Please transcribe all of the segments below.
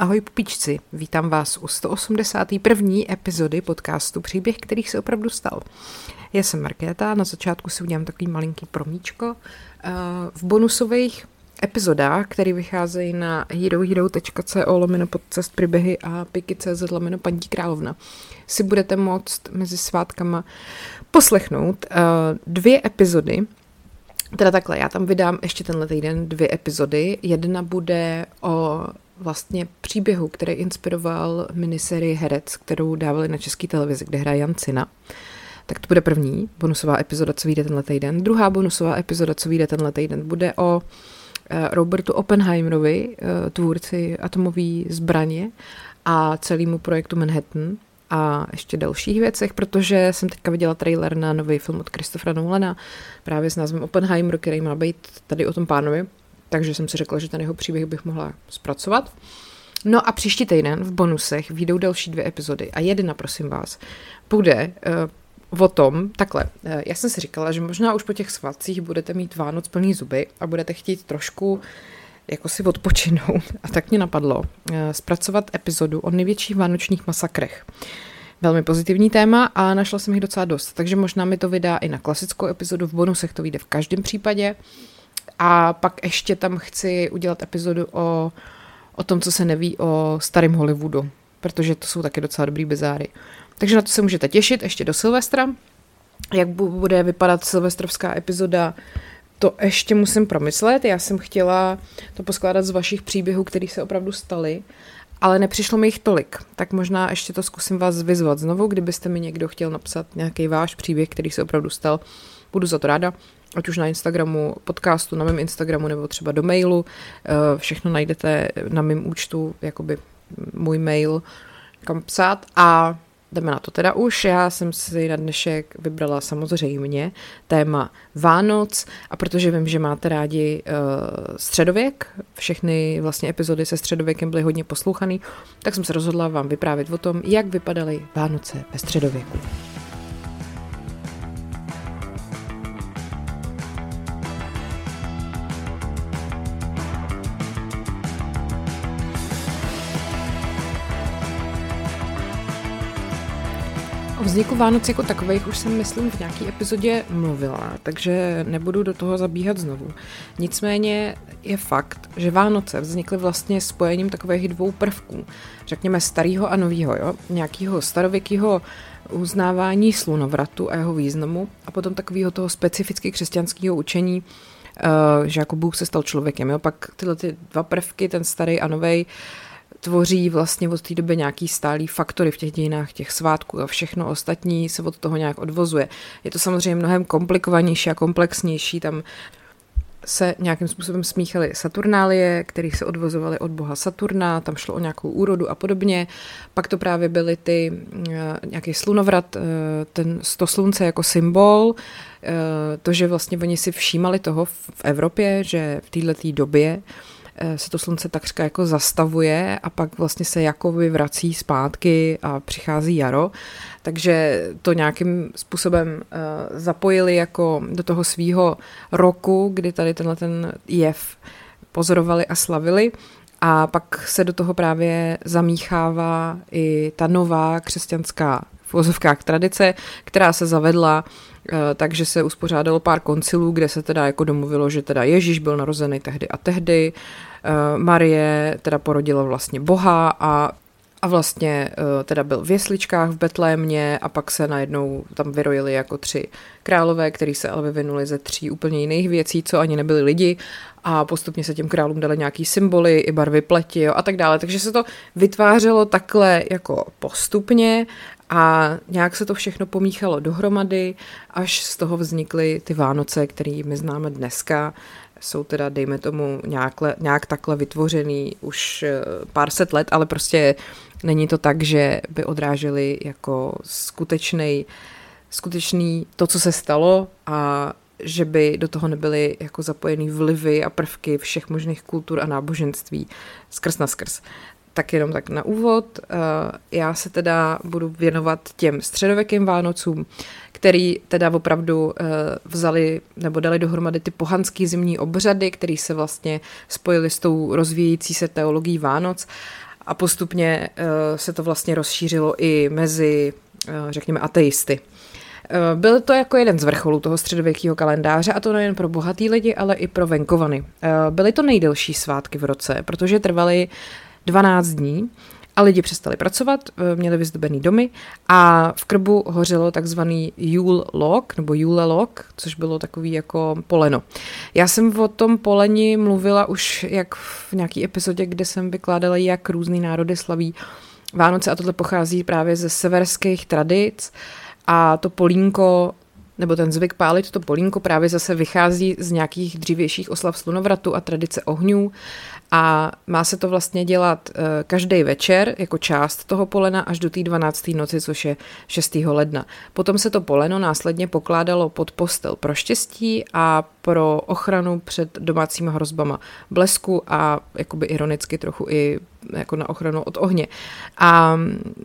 Ahoj pupičci, vítám vás u 181. epizody podcastu Příběh, který se opravdu stal. Já jsem Markéta, na začátku si udělám takový malinký promíčko. Eh, v bonusových epizodách, které vycházejí na herohero.co lomeno podcest příběhy a piky.cz lomeno paní královna, si budete moct mezi svátkama poslechnout eh, dvě epizody, Teda takhle, já tam vydám ještě tenhle týden dvě epizody. Jedna bude o vlastně příběhu, který inspiroval miniserii Herec, kterou dávali na české televizi, kde hraje Jan Cina. Tak to bude první bonusová epizoda, co vyjde tenhle týden. Druhá bonusová epizoda, co vyjde tenhle týden, bude o eh, Robertu Oppenheimerovi, eh, tvůrci atomové zbraně a celému projektu Manhattan a ještě dalších věcech, protože jsem teďka viděla trailer na nový film od Christophera Nolana, právě s názvem Oppenheimer, který má být tady o tom pánovi, takže jsem si řekla, že ten jeho příběh bych mohla zpracovat. No a příští týden v bonusech vyjdou další dvě epizody a jedna, prosím vás, bude uh, o tom, takhle, uh, já jsem si říkala, že možná už po těch svátcích budete mít Vánoc plný zuby a budete chtít trošku jako si odpočinout. A tak mě napadlo uh, zpracovat epizodu o největších vánočních masakrech. Velmi pozitivní téma a našla jsem jich docela dost, takže možná mi to vydá i na klasickou epizodu, v bonusech to vyjde v každém případě. A pak ještě tam chci udělat epizodu o, o tom, co se neví o starém Hollywoodu, protože to jsou taky docela dobrý bezáry. Takže na to se můžete těšit ještě do Silvestra. Jak bude vypadat silvestrovská epizoda, to ještě musím promyslet. Já jsem chtěla to poskládat z vašich příběhů, které se opravdu staly, ale nepřišlo mi jich tolik. Tak možná ještě to zkusím vás vyzvat znovu, kdybyste mi někdo chtěl napsat nějaký váš příběh, který se opravdu stal. Budu za to ráda ať už na Instagramu, podcastu, na mém Instagramu nebo třeba do mailu. Eh, všechno najdete na mém účtu, jakoby můj mail, kam psát a jdeme na to teda už. Já jsem si na dnešek vybrala samozřejmě téma Vánoc a protože vím, že máte rádi uh, středověk, všechny vlastně epizody se středověkem byly hodně poslouchaný, tak jsem se rozhodla vám vyprávět o tom, jak vypadaly Vánoce ve středověku. Vzniku Vánoc jako takových už jsem, myslím, v nějaké epizodě mluvila, takže nebudu do toho zabíhat znovu. Nicméně je fakt, že Vánoce vznikly vlastně spojením takových dvou prvků. Řekněme starého a nového, jo? Nějakého starověkého uznávání slunovratu a jeho významu a potom takového toho specificky křesťanského učení, uh, že jako Bůh se stal člověkem. Jo? Pak tyhle ty dva prvky, ten starý a nový, tvoří vlastně od té doby nějaký stálý faktory v těch dějinách těch svátků a všechno ostatní se od toho nějak odvozuje. Je to samozřejmě mnohem komplikovanější a komplexnější, tam se nějakým způsobem smíchaly Saturnálie, které se odvozovaly od boha Saturna, tam šlo o nějakou úrodu a podobně. Pak to právě byly ty eh, nějaký slunovrat, eh, ten sto slunce jako symbol, eh, to, že vlastně oni si všímali toho v Evropě, že v této době se to slunce takřka jako zastavuje a pak vlastně se jako vrací zpátky a přichází jaro. Takže to nějakým způsobem uh, zapojili jako do toho svýho roku, kdy tady tenhle ten jev pozorovali a slavili. A pak se do toho právě zamíchává i ta nová křesťanská v tradice, která se zavedla takže se uspořádalo pár koncilů, kde se teda jako domluvilo, že teda Ježíš byl narozený tehdy a tehdy, Eh, Marie teda porodila vlastně Boha a a vlastně uh, teda byl v jesličkách v Betlémě a pak se najednou tam vyrojili jako tři králové, který se ale vyvinuli ze tří úplně jiných věcí, co ani nebyli lidi a postupně se těm králům dali nějaký symboly i barvy pleti jo, a tak dále. Takže se to vytvářelo takhle jako postupně a nějak se to všechno pomíchalo dohromady, až z toho vznikly ty Vánoce, které my známe dneska jsou teda, dejme tomu, nějak, nějak takhle vytvořený už eh, pár set let, ale prostě není to tak, že by odráželi jako skutečný, skutečný to, co se stalo a že by do toho nebyly jako zapojený vlivy a prvky všech možných kultur a náboženství skrz na skrz. Tak jenom tak na úvod. Eh, já se teda budu věnovat těm středověkým Vánocům, který teda opravdu eh, vzali nebo dali dohromady ty pohanský zimní obřady, které se vlastně spojily s tou rozvíjející se teologií Vánoc a postupně se to vlastně rozšířilo i mezi, řekněme, ateisty. Byl to jako jeden z vrcholů toho středověkého kalendáře a to nejen pro bohatý lidi, ale i pro venkovany. Byly to nejdelší svátky v roce, protože trvaly 12 dní a lidi přestali pracovat, eh, měli vyzdobený domy a v krbu hořelo takzvaný Yule log, nebo Yule log, což bylo takový jako poleno. Já jsem o tom poleni mluvila už jak v nějaký epizodě, kde jsem vykládala, jak různý národy slaví Vánoce a tohle pochází právě ze severských tradic a to polínko nebo ten zvyk pálit to polínko právě zase vychází z nějakých dřívějších oslav slunovratu a tradice ohňů a má se to vlastně dělat uh, každý večer jako část toho polena až do té 12. noci, což je 6. ledna. Potom se to poleno následně pokládalo pod postel pro štěstí a pro ochranu před domácíma hrozbama blesku a jakoby ironicky trochu i jako na ochranu od ohně. A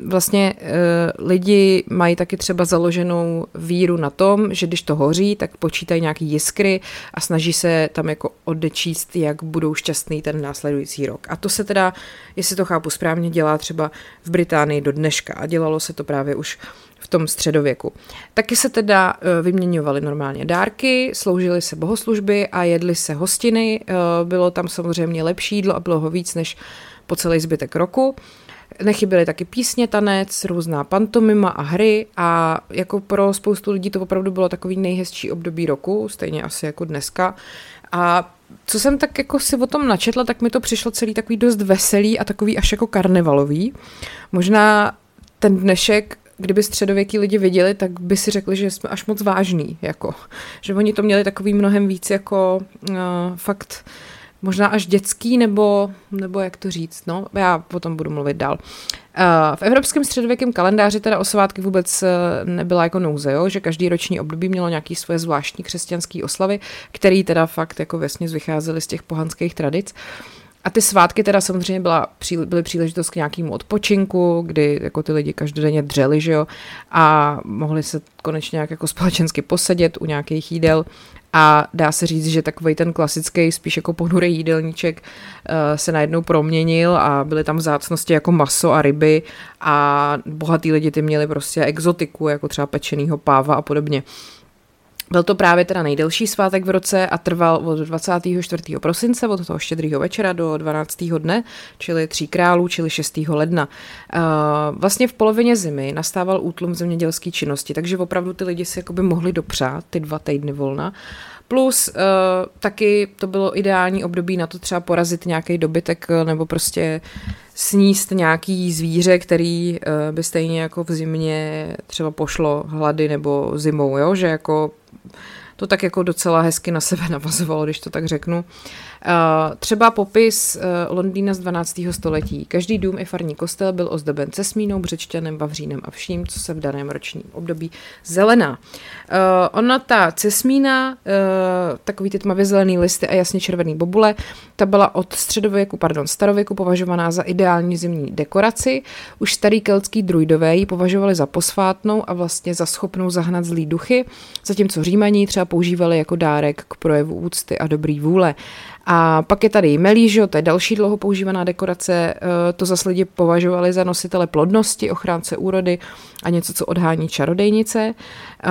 vlastně e, lidi mají taky třeba založenou víru na tom, že když to hoří, tak počítají nějaký jiskry a snaží se tam jako odečíst, jak budou šťastný ten následující rok. A to se teda, jestli to chápu správně, dělá třeba v Británii do dneška a dělalo se to právě už v tom středověku. Taky se teda e, vyměňovaly normálně dárky, sloužily se bohoslužby a jedly se hostiny. E, bylo tam samozřejmě lepší jídlo a bylo ho víc než po celý zbytek roku. Nechyběly taky písně, tanec, různá pantomima a hry a jako pro spoustu lidí to opravdu bylo takový nejhezčí období roku, stejně asi jako dneska. A co jsem tak jako si o tom načetla, tak mi to přišlo celý takový dost veselý a takový až jako karnevalový. Možná ten dnešek kdyby středověký lidi viděli, tak by si řekli, že jsme až moc vážní, jako, že oni to měli takový mnohem víc jako uh, fakt možná až dětský, nebo, nebo jak to říct, no, já potom budu mluvit dál. Uh, v evropském středověkém kalendáři teda o svátky vůbec uh, nebyla jako nouze, jo? že každý roční období mělo nějaký svoje zvláštní křesťanské oslavy, které teda fakt jako vesně vycházely z těch pohanských tradic. A ty svátky teda samozřejmě byla, byly příležitost k nějakému odpočinku, kdy jako ty lidi každodenně dřeli, že jo, a mohli se konečně nějak jako společensky posedět u nějakých jídel a dá se říct, že takový ten klasický, spíš jako ponurý jídelníček uh, se najednou proměnil a byly tam vzácnosti jako maso a ryby a bohatý lidi ty měli prostě exotiku, jako třeba pečenýho páva a podobně. Byl to právě teda nejdelší svátek v roce a trval od 24. prosince, od toho štědrýho večera do 12. dne, čili tří králů, čili 6. ledna. Vlastně v polovině zimy nastával útlum zemědělské činnosti, takže opravdu ty lidi si jakoby mohli dopřát ty dva týdny volna. Plus uh, taky to bylo ideální období na to třeba porazit nějaký dobytek nebo prostě sníst nějaký zvíře, který uh, by stejně jako v zimě třeba pošlo hlady nebo zimou, jo? že jako to tak jako docela hezky na sebe navazovalo, když to tak řeknu. Eh, třeba popis eh, Londýna z 12. století. Každý dům i farní kostel byl ozdoben cesmínou, břečťanem, vavřínem a vším, co se v daném ročním období zelená. Eh, ona ta cesmína, takový ty tmavě zelený listy a jasně červený bobule, ta byla od středověku, pardon, starověku považovaná za ideální zimní dekoraci. Už starý keltský druidové ji považovali za posvátnou a vlastně za schopnou zahnat zlý duchy, zatímco římaní třeba používali jako dárek k projevu úcty a dobrý vůle. A pak je tady melížo, to je další dlouho používaná dekorace, eh, to zase lidi považovali za nositele plodnosti, ochránce úrody a něco, co odhání čarodejnice. Eh,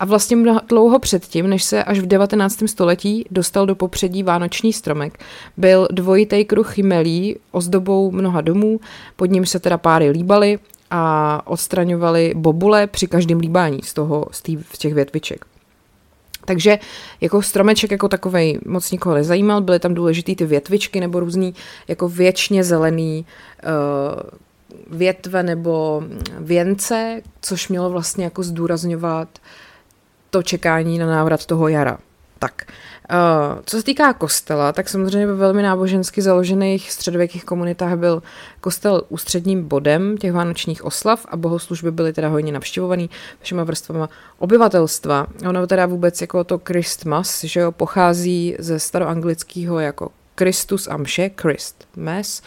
a vlastně dlouho předtím, než se až v 19. století dostal do popředí vánoční stromek, byl dvojitý kruh chimelí ozdobou mnoha domů, pod ním se teda páry líbaly a odstraňovali bobule při každém líbání z, toho, z, tý, z těch větviček. Takže jako stromeček jako takovej moc nikoho nezajímal, byly tam důležité ty větvičky nebo různý jako věčně zelený uh, větve nebo věnce, což mělo vlastně jako zdůrazňovat to čekání na návrat toho jara. Tak, uh, co se týká kostela, tak samozřejmě ve velmi nábožensky založených středověkých komunitách byl kostel ústředním bodem těch vánočních oslav a bohoslužby byly teda hojně navštěvovaný všema vrstvama obyvatelstva. Ono teda vůbec jako to Christmas, že jo, pochází ze staroanglického jako Christus a mše, Christ, Mass,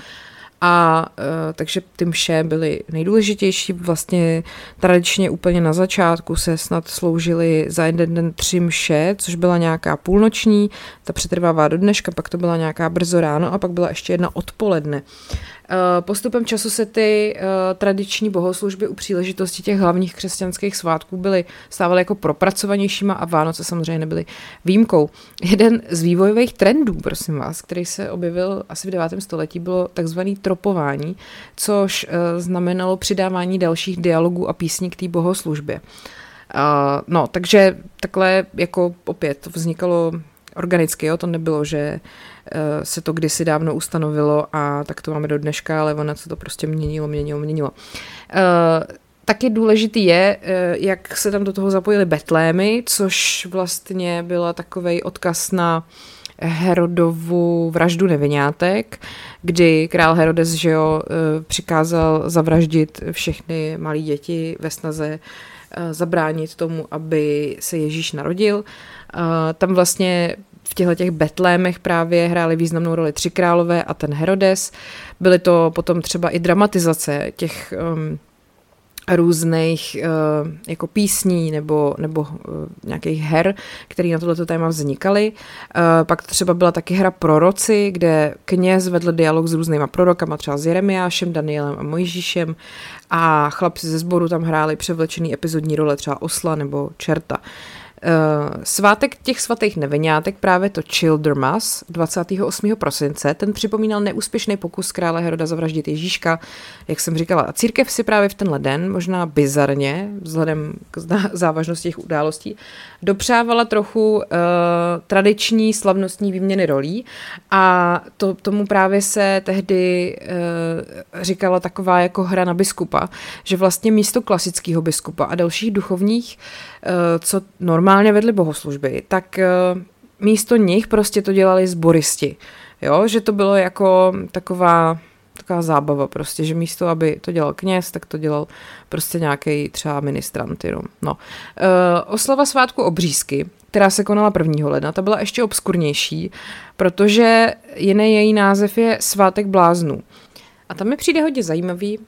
a uh, takže ty mše byly nejdůležitější. Vlastně tradičně úplně na začátku se snad sloužily za jeden den tři mše, což byla nějaká půlnoční, ta přetrvává do dneška, pak to byla nějaká brzo ráno a pak byla ještě jedna odpoledne. Postupem času se ty tradiční bohoslužby u příležitosti těch hlavních křesťanských svátků byly stávaly jako propracovanějšíma a Vánoce samozřejmě nebyly výjimkou. Jeden z vývojových trendů, prosím vás, který se objevil asi v 9. století, bylo takzvaný tropování, což znamenalo přidávání dalších dialogů a písní k té bohoslužbě. Uh, no, takže takhle jako opět vznikalo organicky, jo, to nebylo, že uh, se to kdysi dávno ustanovilo a tak to máme do dneška, ale ono se to prostě měnilo, měnilo, měnilo. Uh, Taky důležitý je, jak se tam do toho zapojili betlémy, což vlastně byla takový odkaz na Herodovu vraždu nevinátek, kdy král Herodes že jo, přikázal zavraždit všechny malé děti ve snaze Eh, zabránit tomu, aby se Ježíš narodil. Eh, tam vlastně v těchto těch betlémech právě hrály významnou roli tři králové a ten Herodes. Byly to potom třeba i dramatizace těch um, různých uh, jako písní nebo, nebo uh, nějakých her, které na tohleto téma vznikaly. Uh, pak třeba byla taky hra Proroci, kde kněz vedl dialog s různýma prorokama, třeba s Jeremiášem, Danielem a Mojžíšem a chlapci ze sboru tam hráli převlečený epizodní role třeba osla nebo čerta. Uh, svátek těch svatých neveňátek, právě to Childermas 28. prosince, ten připomínal neúspěšný pokus krále Heroda zavraždit Ježíška, jak jsem říkala. A církev si právě v tenhle den, možná bizarně, vzhledem k závažnosti těch událostí, dopřávala trochu uh, tradiční slavnostní výměny rolí a to, tomu právě se tehdy uh, říkala taková jako hra na biskupa, že vlastně místo klasického biskupa a dalších duchovních, uh, co normálně vedli bohoslužby, tak uh, místo nich prostě to dělali zboristi. Jo, že to bylo jako taková taková zábava prostě, že místo, aby to dělal kněz, tak to dělal prostě nějaký třeba ministrant jenom. No. Uh, oslava svátku obřízky, která se konala 1. ledna, ta byla ještě obskurnější, protože jiný její název je Svátek bláznů. A tam mi přijde hodně zajímavý,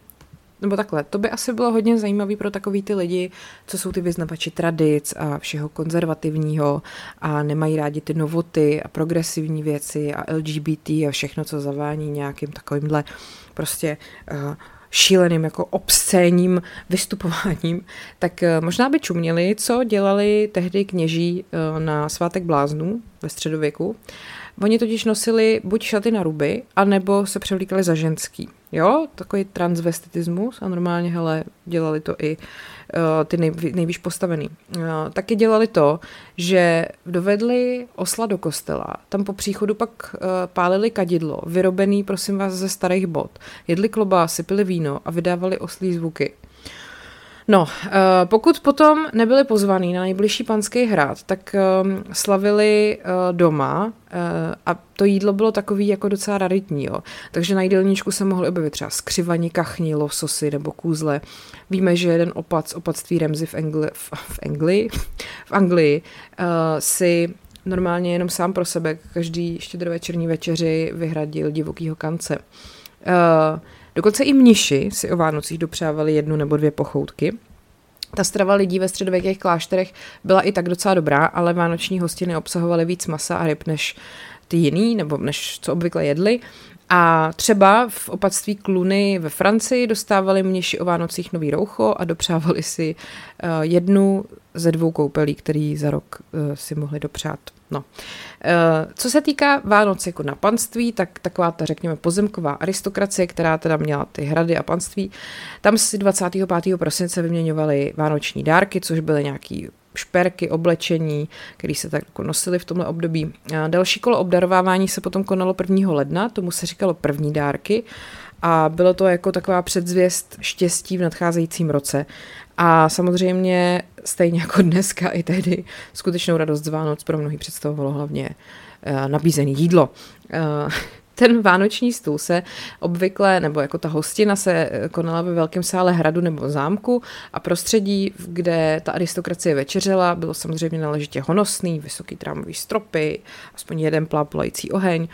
nebo takhle, to by asi bylo hodně zajímavý pro takový ty lidi, co jsou ty vyznavači tradic a všeho konzervativního a nemají rádi ty novoty a progresivní věci a LGBT a všechno, co zavání nějakým takovýmhle prostě uh, šíleným jako obscénním vystupováním, tak uh, možná by čuměli, co dělali tehdy kněží uh, na svátek bláznů ve středověku. Oni totiž nosili buď šaty na ruby, anebo se převlíkali za ženský. Jo, takový transvestitismus a normálně, hele, dělali to i uh, ty nej, nejvíc postavený. Uh, taky dělali to, že dovedli osla do kostela, tam po příchodu pak uh, pálili kadidlo, vyrobený, prosím vás, ze starých bot, jedli klobásy, pili víno a vydávali oslí zvuky. No, eh, pokud potom nebyli pozvaní na nejbližší panský hrad, tak ehm, slavili eh, doma eh, a to jídlo bylo takový jako docela raritní, jo. Takže na jídelníčku se mohly objevit třeba skřivaní, kachni, lososy nebo kůzle. Víme, že jeden opat z opatství Remzy v, Angli, v, v Anglii, v Anglii si normálně jenom sám pro sebe každý štědrovečerní večeři vyhradil divokýho kance. Dokonce i mniši si o Vánocích dopřávali jednu nebo dvě pochoutky. Ta strava lidí ve středověkých klášterech byla i tak docela dobrá, ale vánoční hostiny obsahovaly víc masa a ryb než ty jiný, nebo než co obvykle jedli. A třeba v opatství Kluny ve Francii dostávali mniši o Vánocích nový roucho a dopřávali si uh, jednu ze dvou koupelí, který za rok uh, si mohli dopřát. No. Uh, co se týká Vánoc jako na panství, tak taková ta, řekněme, pozemková aristokracie, která teda měla ty hrady a panství, tam si 25. prosince vyměňovali vánoční dárky, což byly nějaký šperky, oblečení, které se tak jako nosily v tomhle období. A další kolo obdarovávání se potom konalo 1. ledna, tomu se říkalo první dárky a bylo to jako taková předzvěst štěstí v nadcházejícím roce. A samozřejmě stejně jako dneska i tehdy skutečnou radost z Vánoc pro mnohý představovalo hlavně uh, nabízené jídlo. Uh, ten vánoční stůl se obvykle, nebo jako ta hostina se eh, konala ve velkém sále hradu nebo zámku a prostředí, kde ta aristokracie večeřela, bylo samozřejmě náležitě honosný, vysoký trámový stropy, aspoň jeden plápolající oheň.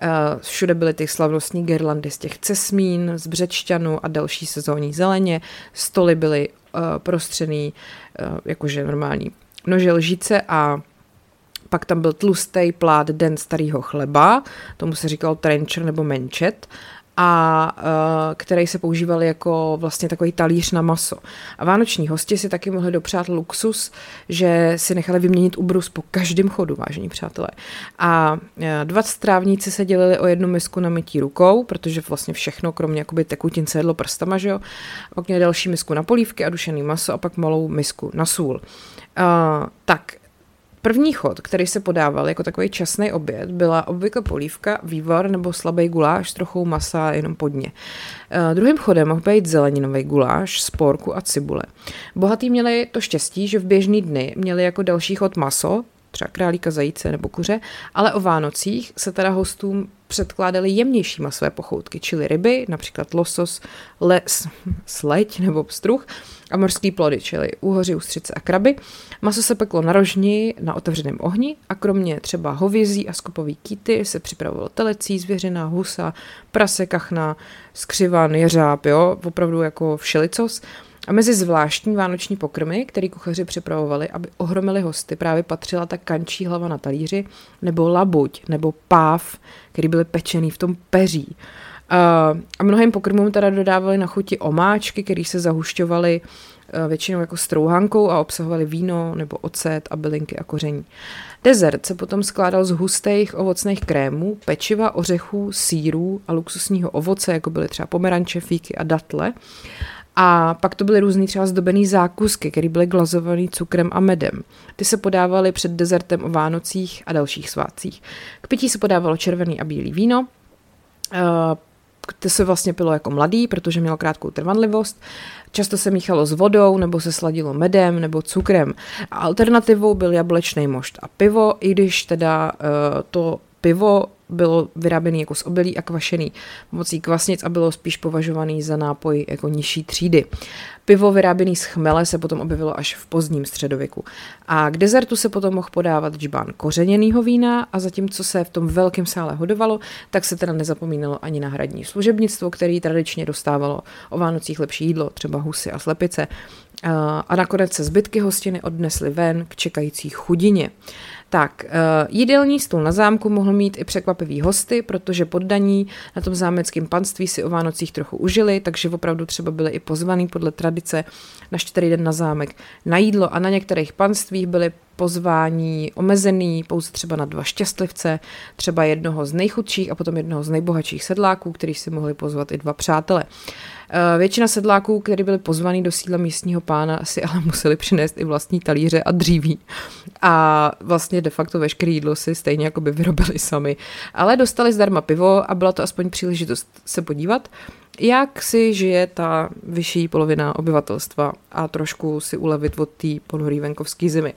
Eh, všude byly ty slavnostní gerlandy z těch cesmín, z břečťanu a další sezónní zeleně. Stoly byly uh, prostřený, jakože normální nože lžíce a pak tam byl tlustý plát den starého chleba, tomu se říkal trencher nebo menčet. a uh, který se používal jako vlastně takový talíř na maso. A vánoční hosti si taky mohli dopřát luxus, že si nechali vyměnit ubrus po každém chodu, vážení přátelé. A uh, dva strávníci se dělili o jednu misku na mytí rukou, protože vlastně všechno, kromě jakoby tekutin, se jedlo prstama, že jo. A pak měli další misku na polívky a dušený maso a pak malou misku na sůl. Uh, tak, První chod, který se podával jako takový časný oběd, byla obvykle polívka, vývar nebo slabý guláš s trochou masa jenom podně. Uh, druhým chodem mohl být zeleninový guláš z porku a cibule. Bohatý měli to štěstí, že v běžný dny měli jako další chod maso, třeba králíka, zajíce nebo kuře, ale o Vánocích se teda hostům předkládaly jemnější masové pochoutky, čili ryby, například losos, les, sleď nebo pstruh a mořský plody, čili úhoři, ústřice a kraby. Maso se peklo na rožni na otevřeném ohni a kromě třeba hovězí a skopový kýty se připravovalo telecí, zvěřina, husa, prase, kachna, skřivan, jeřáb, jo, opravdu jako všelicos. A mezi zvláštní vánoční pokrmy, který kuchaři připravovali, aby ohromili hosty, právě patřila ta kančí hlava na talíři, nebo labuť, nebo páv, který byly pečený v tom peří. A mnohým pokrmům teda dodávali na chuti omáčky, které se zahušťovaly většinou jako strouhankou a obsahovaly víno nebo ocet a bylinky a koření. Dezert se potom skládal z hustých ovocných krémů, pečiva, ořechů, sírů a luxusního ovoce, jako byly třeba pomeranče, fíky a datle. A pak to byly různý třeba zdobený zákusky, které byly glazovaný cukrem a medem. Ty se podávaly před dezertem o Vánocích a dalších svátcích. K pití se podávalo červený a bílý víno, to se vlastně pilo jako mladý, protože mělo krátkou trvanlivost. Často se míchalo s vodou, nebo se sladilo medem, nebo cukrem. A alternativou byl jablečný mošt a pivo, i když teda uh, to pivo bylo vyráběné jako z obilí a kvašený pomocí kvasnic a bylo spíš považovaný za nápoj jako nižší třídy. Pivo vyráběné z chmele se potom objevilo až v pozdním středověku. A k dezertu se potom mohl podávat džbán kořeněného vína a zatímco se v tom velkém sále hodovalo, tak se teda nezapomínalo ani na hradní služebnictvo, který tradičně dostávalo o Vánocích lepší jídlo, třeba husy a slepice. A nakonec se zbytky hostiny odnesly ven k čekající chudině. Tak, uh, jídelní stůl na zámku mohl mít i překvapivý hosty, protože poddaní na tom zámeckém panství si o Vánocích trochu užili, takže opravdu třeba byli i pozvaný podle tradice na čtyři den na zámek na jídlo a na některých panstvích byli pozvání omezený pouze třeba na dva šťastlivce, třeba jednoho z nejchudších a potom jednoho z nejbohatších sedláků, který si mohli pozvat i dva přátele. Eh, většina sedláků, kteří byli pozvaní do sídla místního pána, si ale museli přinést i vlastní talíře a dříví. A vlastně de facto veškeré jídlo si stejně jako by vyrobili sami. Ale dostali zdarma pivo a byla to aspoň příležitost se podívat, jak si žije ta vyšší polovina obyvatelstva a trošku si ulevit od té ponorý venkovské zimy.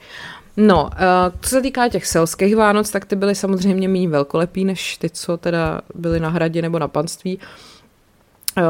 No, eh, co se týká těch selských Vánoc, tak ty byly samozřejmě méně velkolepý než ty, co teda byly na hradě nebo na panství. Eh,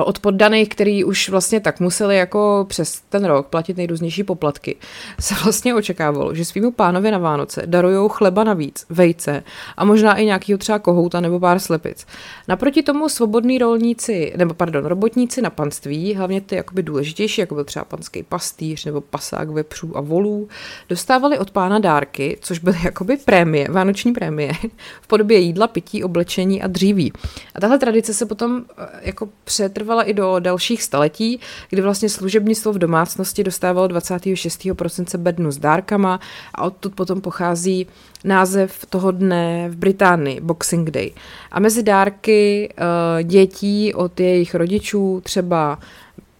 od poddaných, který už vlastně tak museli jako přes ten rok platit nejrůznější poplatky, se vlastně očekávalo, že svýmu pánovi na Vánoce darujou chleba navíc, vejce a možná i nějakýho třeba kohouta nebo pár slepic. Naproti tomu svobodní rolníci, nebo pardon, robotníci na panství, hlavně ty jakoby důležitější, jako byl třeba panský pastýř nebo pasák vepřů a volů, dostávali od pána dárky, což byly jakoby prémie, vánoční prémie, v podobě jídla, pití, oblečení a dříví. A tahle tradice se potom eh, jako před přetrvala i do dalších staletí, kdy vlastně služebnictvo v domácnosti dostávalo 26. prosince bednu s dárkama a odtud potom pochází název toho dne v Británii, Boxing Day. A mezi dárky uh, dětí od jejich rodičů třeba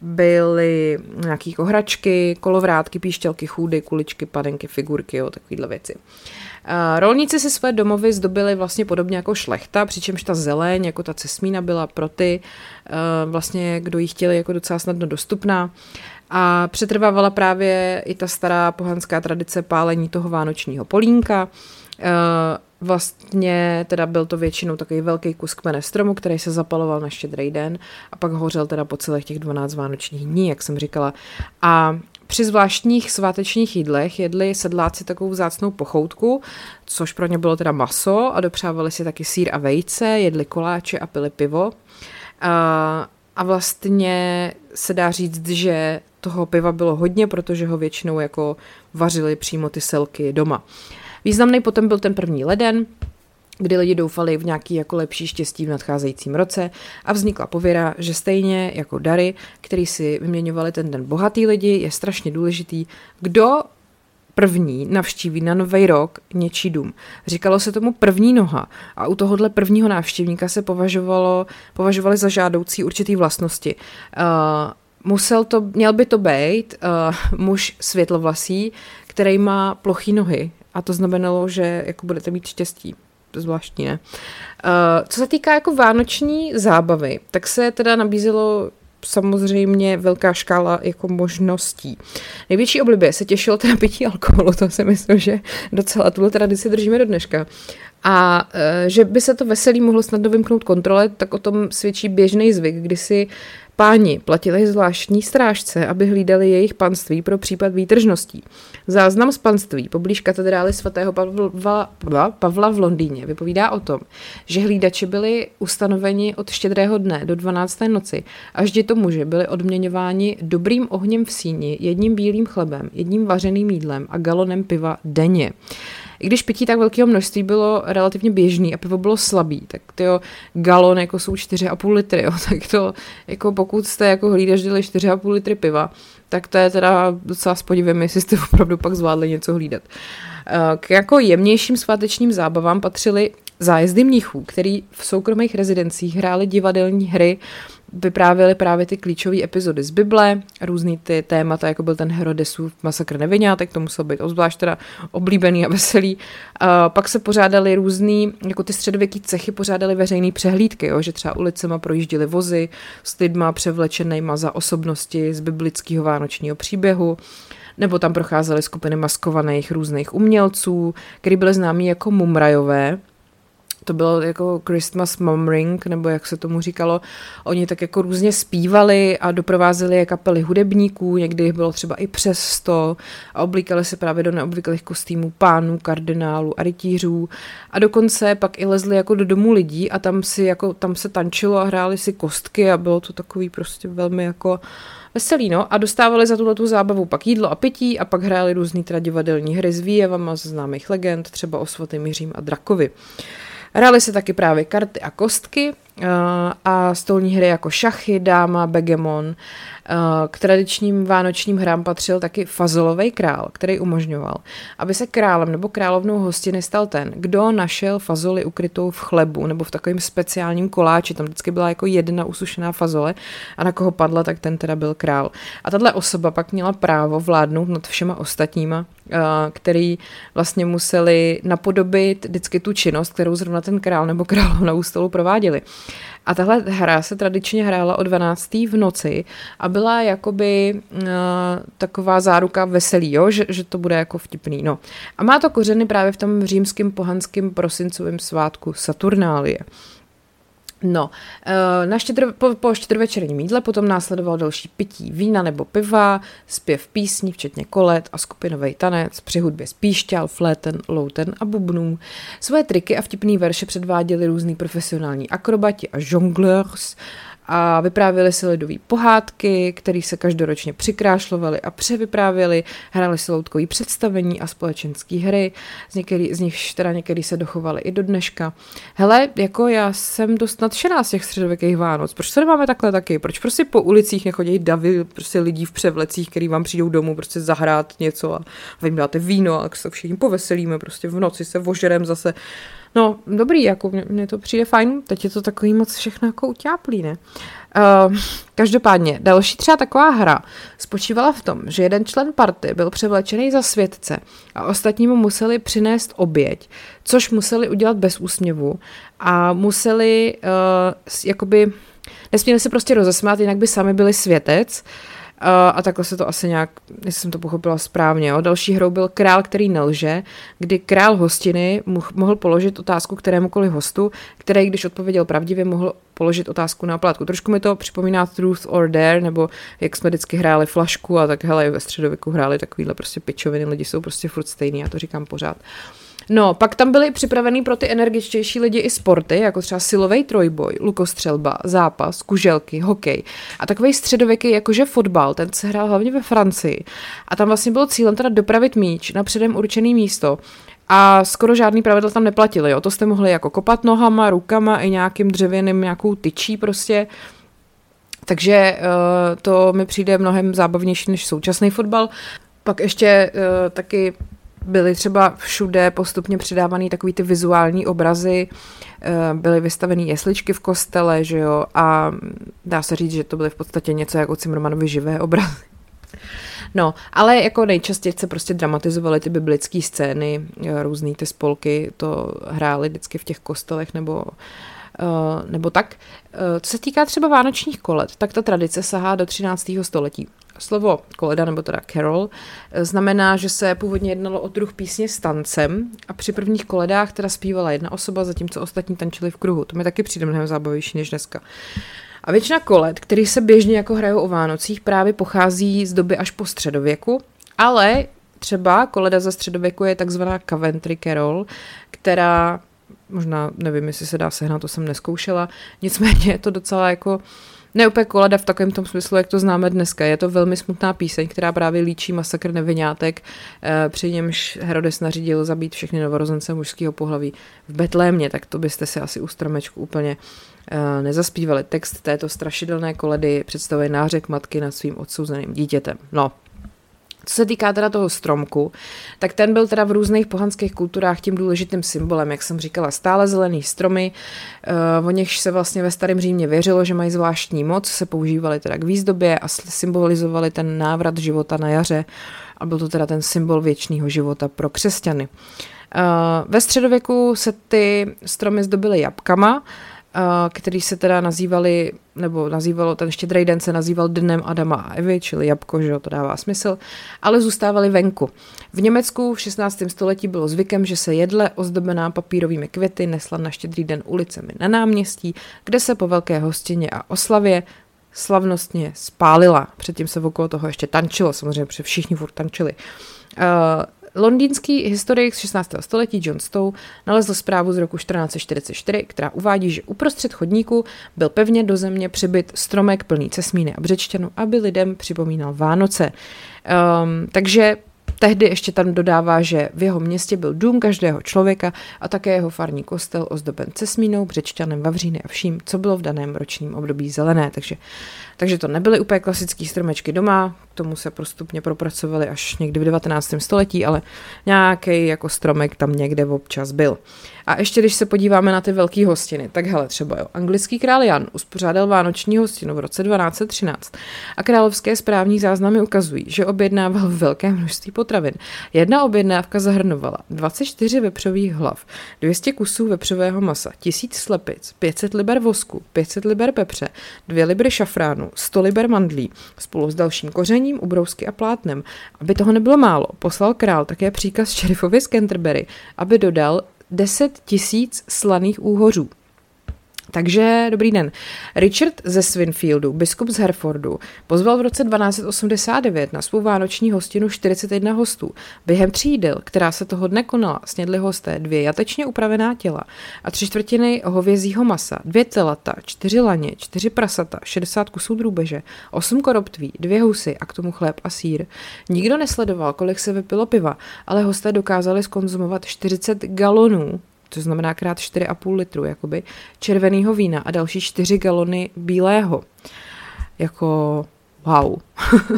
byly nějaké hračky, kolovrátky, píšťalky, chůdy, kuličky, padenky, figurky, takovéhle věci. Uh, Rolníci si své domovy zdobili vlastně podobně jako šlechta, přičemž ta zeleň, jako ta cesmína byla pro ty, vlastně kdo ji chtěli jako docela snadno dostupná. A přetrvávala právě i ta stará pohanská tradice pálení toho vánočního polínka. Vlastně teda byl to většinou takový velký kus kmene stromu, který se zapaloval na štědrý den a pak hořel teda po celých těch 12 vánočních dní, jak jsem říkala. A při zvláštních svátečních jídlech jedli sedláci takovou vzácnou pochoutku, což pro ně bylo teda maso a dopřávali si taky sír a vejce, jedli koláče a pili pivo. A, a vlastně se dá říct, že toho piva bylo hodně, protože ho většinou jako vařili přímo ty selky doma. Významný potom byl ten první leden, kdy lidi doufali v nějaký jako lepší štěstí v nadcházejícím roce a vznikla pověra, že stejně jako dary, který si vyměňovali ten den bohatý lidi, je strašně důležitý, kdo první navštíví na nový rok něčí dům. Říkalo se tomu první noha a u tohohle prvního návštěvníka se považovalo, považovali za žádoucí určitý vlastnosti. Uh, musel to, měl by to být uh, muž světlovlasý, který má plochý nohy a to znamenalo, že jako budete mít štěstí zvláštní, ne? Uh, co se týká jako vánoční zábavy, tak se teda nabízelo samozřejmě velká škála jako možností. Největší oblibě se těšilo teda pití alkoholu, to si myslím, že docela tuhle tradici držíme do dneška. A e, že by se to veselí mohlo snadno vymknout kontrole, tak o tom svědčí běžný zvyk, kdy si Páni platili zvláštní strážce, aby hlídali jejich panství pro případ výtržností. Záznam z panství poblíž katedrály svatého Pavla, Pavla v Londýně vypovídá o tom, že hlídači byli ustanoveni od štědrého dne do 12. noci a vždy to muži byli odměňováni dobrým ohněm v síni, jedním bílým chlebem, jedním vařeným jídlem a galonem piva denně. I když pití tak velkého množství bylo relativně běžný a pivo bylo slabý, tak to galon jako jsou 4,5 litry, jo, tak to jako pokud jste jako hlídač dělali 4,5 litry piva, tak to je teda docela s podívem, jestli jste opravdu pak zvládli něco hlídat. Eh, k jako jemnějším svátečním zábavám patřily zájezdy mnichů, který v soukromých rezidencích hráli divadelní hry, vyprávěli právě ty klíčové epizody z Bible, různý ty témata, jako byl ten Herodesův masakr tak to musel být obzvlášť teda oblíbený a veselý. A pak se pořádali různý, jako ty středověký cechy pořádali veřejné přehlídky, jo, že třeba ulicema projížděli vozy s lidma převlečenýma za osobnosti z biblického vánočního příběhu nebo tam procházely skupiny maskovaných různých umělců, který byly známí jako mumrajové, to bylo jako Christmas Mom Ring, nebo jak se tomu říkalo. Oni tak jako různě zpívali a doprovázeli je kapely hudebníků, někdy jich bylo třeba i přes sto a oblíkali se právě do neobvyklých kostýmů pánů, kardinálů a rytířů a dokonce pak i lezli jako do domu lidí a tam si jako, tam se tančilo a hráli si kostky a bylo to takový prostě velmi jako veselý, no, a dostávali za tuhle tu zábavu pak jídlo a pití a pak hráli různý teda divadelní hry s výjevama z známých legend, třeba o svatým a drakovi. Hrály se taky právě karty a kostky a stolní hry jako šachy, dáma, begemon. Eh, k tradičním vánočním hrám patřil taky fazolový král, který umožňoval, aby se králem nebo královnou hostiny stal ten, kdo našel fazoli ukrytou v chlebu nebo v takovém speciálním koláči. Tam vždycky byla jako jedna usušená fazole a na koho padla, tak ten teda byl král. A tahle osoba pak měla právo vládnout nad všema ostatníma který vlastně museli napodobit vždycky tu činnost, kterou zrovna ten král nebo královna u stolu prováděli. A tahle hra se tradičně hrála o 12. v noci a byla jakoby uh, taková záruka veselý, jo? Že, že to bude jako vtipný. No. A má to kořeny právě v tom římském pohanském prosincovém svátku Saturnálie. No, eh, na štědr, po, po štědrovečerním jídle potom následovalo další pití vína nebo piva, zpěv písní, včetně kolet a skupinový tanec, při hudbě spíšťal, fléten, louten a bubnů. Svoje triky a vtipný verše předváděli různí profesionální akrobati a jongleurs a vyprávěli si lidové pohádky, které se každoročně přikrášlovaly a převyprávěli, hráli si loutkový představení a společenské hry, z, některý, z nich teda některý se dochovaly i do dneška. Hele, jako já jsem dost nadšená z těch středověkých Vánoc, proč to nemáme takhle taky, proč prostě po ulicích nechodí davy prostě lidí v převlecích, který vám přijdou domů prostě zahrát něco a vy jim dáte víno a se všichni poveselíme, prostě v noci se vožerem zase No, dobrý, jako mně to přijde fajn, teď je to takový moc všechno jako utáplý, ne? Uh, každopádně, další třeba taková hra spočívala v tom, že jeden člen party byl převlečený za světce a ostatní mu museli přinést oběť, což museli udělat bez úsměvu a museli uh, jakoby, nesměli se prostě rozesmát, jinak by sami byli světec, uh, a takhle se to asi nějak, jestli jsem to pochopila správně. Jo. Další hrou byl Král, který nelže, kdy král hostiny mohl položit otázku kterémukoliv hostu, který, když odpověděl pravdivě, mohl položit otázku na plátku. Trošku mi to připomíná Truth or Dare, nebo jak jsme vždycky hráli flašku a tak hele, ve středověku hráli takovýhle prostě pičoviny, lidi jsou prostě furt stejný, já to říkám pořád. No, pak tam byly připravený pro ty energičtější lidi i sporty, jako třeba silový trojboj, lukostřelba, zápas, kuželky, hokej. A takový středověký, jakože fotbal, ten se hrál hlavně ve Francii. A tam vlastně bylo cílem teda dopravit míč na předem určený místo A skoro žádný pravidla tam neplatily, jo. To jste mohli jako kopat nohama, rukama i nějakým dřevěným, nějakou tyčí prostě. Takže uh, to mi přijde mnohem zábavnější než současný fotbal. Pak ještě uh, taky byly třeba všude postupně přidávané takový ty vizuální obrazy, eh, byly vystaveny jesličky v kostele, že jo, a dá se říct, že to byly v podstatě něco jako Cimrmanovi živé obrazy. No, ale jako nejčastěji se prostě dramatizovaly ty biblické scény, eh, různé ty spolky to hrály vždycky v těch kostelech nebo Uh, nebo tak. Co se týká třeba vánočních kolet, tak ta tradice sahá do 13. století. Slovo koleda, nebo teda carol, znamená, že se původně jednalo o druh písně s tancem a při prvních koledách teda zpívala jedna osoba, zatímco ostatní tančili v kruhu. To mi taky přijde mnohem zábavější než dneska. A většina koled, který se běžně jako hrajou o Vánocích, právě pochází z doby až po středověku, ale třeba koleda za středověku je takzvaná Coventry Carol, která možná nevím, jestli se dá sehnat, to jsem neskoušela, nicméně je to docela jako ne úplně koleda v takovém tom smyslu, jak to známe dneska. Je to velmi smutná píseň, která právě líčí masakr nevinátek, eh, při němž Herodes nařídil zabít všechny novorozence mužského pohlaví v Betlémě, tak to byste si asi u stromečku úplně eh, nezaspívali. Text této strašidelné koledy představuje nářek matky nad svým odsouzeným dítětem. No, co se týká teda toho stromku, tak ten byl teda v různých pohanských kulturách tím důležitým symbolem, jak jsem říkala, stále zelený stromy, uh, o nichž se vlastně ve starém Římě věřilo, že mají zvláštní moc, se používali teda k výzdobě a symbolizovali ten návrat života na jaře a byl to teda ten symbol věčného života pro křesťany. Uh, ve středověku se ty stromy zdobily jabkama, který se teda nazývali, nebo nazývalo, ten štědrý den se nazýval dnem Adama a Evy, čili jabko, že jo, to dává smysl, ale zůstávali venku. V Německu v 16. století bylo zvykem, že se jedle ozdobená papírovými květy nesla na štědrý den ulicemi na náměstí, kde se po velké hostině a oslavě slavnostně spálila. Předtím se okolo toho ještě tančilo, samozřejmě, všichni furt tančili. Uh, Londýnský historik z 16. století John Stowe nalezl zprávu z roku 1444, která uvádí, že uprostřed chodníku byl pevně do země přibyt stromek plný cesmíny a břečťanu, aby lidem připomínal Vánoce. Um, takže Tehdy ještě tam dodává, že v jeho městě byl dům každého člověka a také jeho farní kostel ozdoben cesmínou, břečťanem, vavříny a vším, co bylo v daném ročním období zelené. Takže, takže to nebyly úplně klasické stromečky doma, tomu se postupně propracovali až někdy v 19. století, ale nějaký jako stromek tam někde občas byl. A ještě když se podíváme na ty velké hostiny, tak hele třeba jo, anglický král Jan uspořádal vánoční hostinu v roce 1213 a královské správní záznamy ukazují, že objednával velké množství potravin. Jedna objednávka zahrnovala 24 vepřových hlav, 200 kusů vepřového masa, 1000 slepic, 500 liber vosku, 500 liber pepře, 2 libry šafránu, 100 liber mandlí, spolu s dalším kořením, ubrousky a plátnem. Aby toho nebylo málo, poslal král také příkaz šerifovi z Canterbury, aby dodal 10 tisíc slaných úhořů. Takže dobrý den. Richard ze Swinfieldu, biskup z Herfordu, pozval v roce 1289 na svou vánoční hostinu 41 hostů. Během tří jídel, která se toho dne konala, snědli hosté dvě jatečně upravená těla a tři čtvrtiny hovězího masa, dvě telata, čtyři laně, čtyři prasata, 60 kusů drůbeže, osm koroptví, dvě husy a k tomu chléb a sír. Nikdo nesledoval, kolik se vypilo piva, ale hosté dokázali skonzumovat 40 galonů to znamená krát 4,5 litru, jakoby, červeného vína a další 4 galony bílého. Jako wow.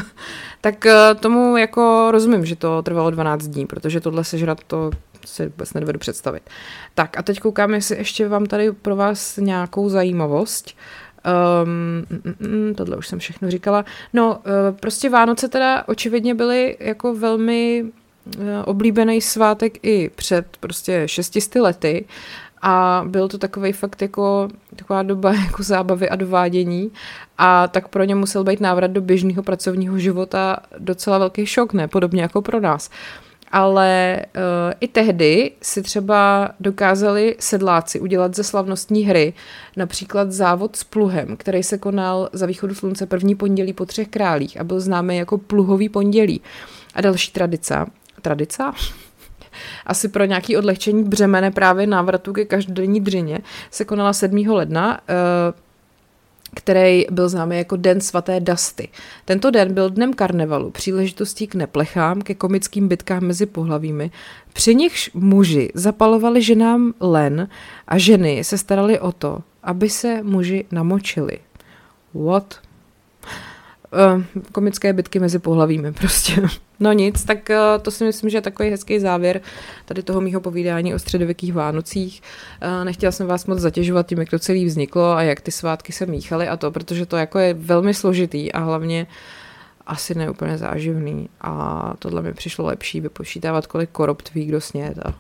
tak eh, tomu jako rozumím, že to trvalo 12 dní, protože tohle sežrat to si vůbec nedovedu představit. Tak a teď koukám, jestli ještě vám tady pro vás nějakou zajímavost. Um, mm, tohle už jsem všechno říkala. No, uh, prostě Vánoce teda očividně byly jako velmi Eh, oblíbený svátek i před prostě šestisty lety a byl to takový fakt jako taková doba jako zábavy a dovádění a tak pro ně musel být návrat do běžného pracovního života docela velký šok, ne? Podobně jako pro nás. Ale uh, i tehdy si třeba dokázali sedláci udělat ze slavnostní hry například závod s pluhem, který se konal za východu slunce první pondělí po třech králích a byl známý jako pluhový pondělí. A další tradice tradice, asi pro nějaký odlehčení břemene právě návratu ke každodenní dřině se konala 7. ledna. Eh, který byl známý jako Den svaté Dasty. Tento den byl dnem karnevalu, příležitostí k neplechám, ke komickým bitkám mezi pohlavími, při nichž muži zapalovali ženám len a ženy se starali o to, aby se muži namočili. What? Uh, komické bitky mezi pohlavími prostě. No nic, tak uh, to si myslím, že je takový hezký závěr tady toho mýho povídání o středověkých Vánocích. Uh, nechtěla jsem vás moc zatěžovat tím, jak to celý vzniklo a jak ty svátky se míchaly a to, protože to jako je velmi složitý a hlavně asi neúplně záživný a tohle mi přišlo lepší vypočítávat, kolik korob tví kdo sněd a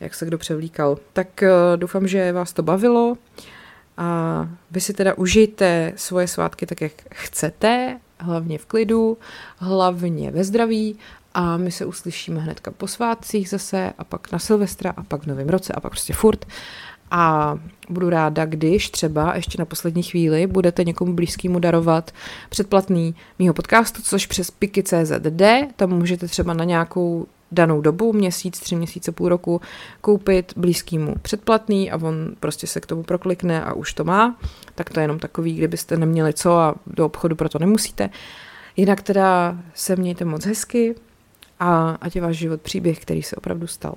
jak se kdo převlíkal. Tak doufám, že vás to bavilo a vy si teda užijte svoje svátky tak, jak chcete hlavně v klidu, hlavně ve zdraví a my se uslyšíme hnedka po svátcích zase a pak na Silvestra a pak v novém roce a pak prostě furt. A budu ráda, když třeba ještě na poslední chvíli budete někomu blízkému darovat předplatný mýho podcastu, což přes piky.cz jde. Tam můžete třeba na nějakou danou dobu, měsíc, tři měsíce, půl roku, koupit blízkýmu předplatný a on prostě se k tomu proklikne a už to má. Tak to je jenom takový, kdybyste neměli co a do obchodu proto nemusíte. Jinak teda se mějte moc hezky a ať je váš život příběh, který se opravdu stal.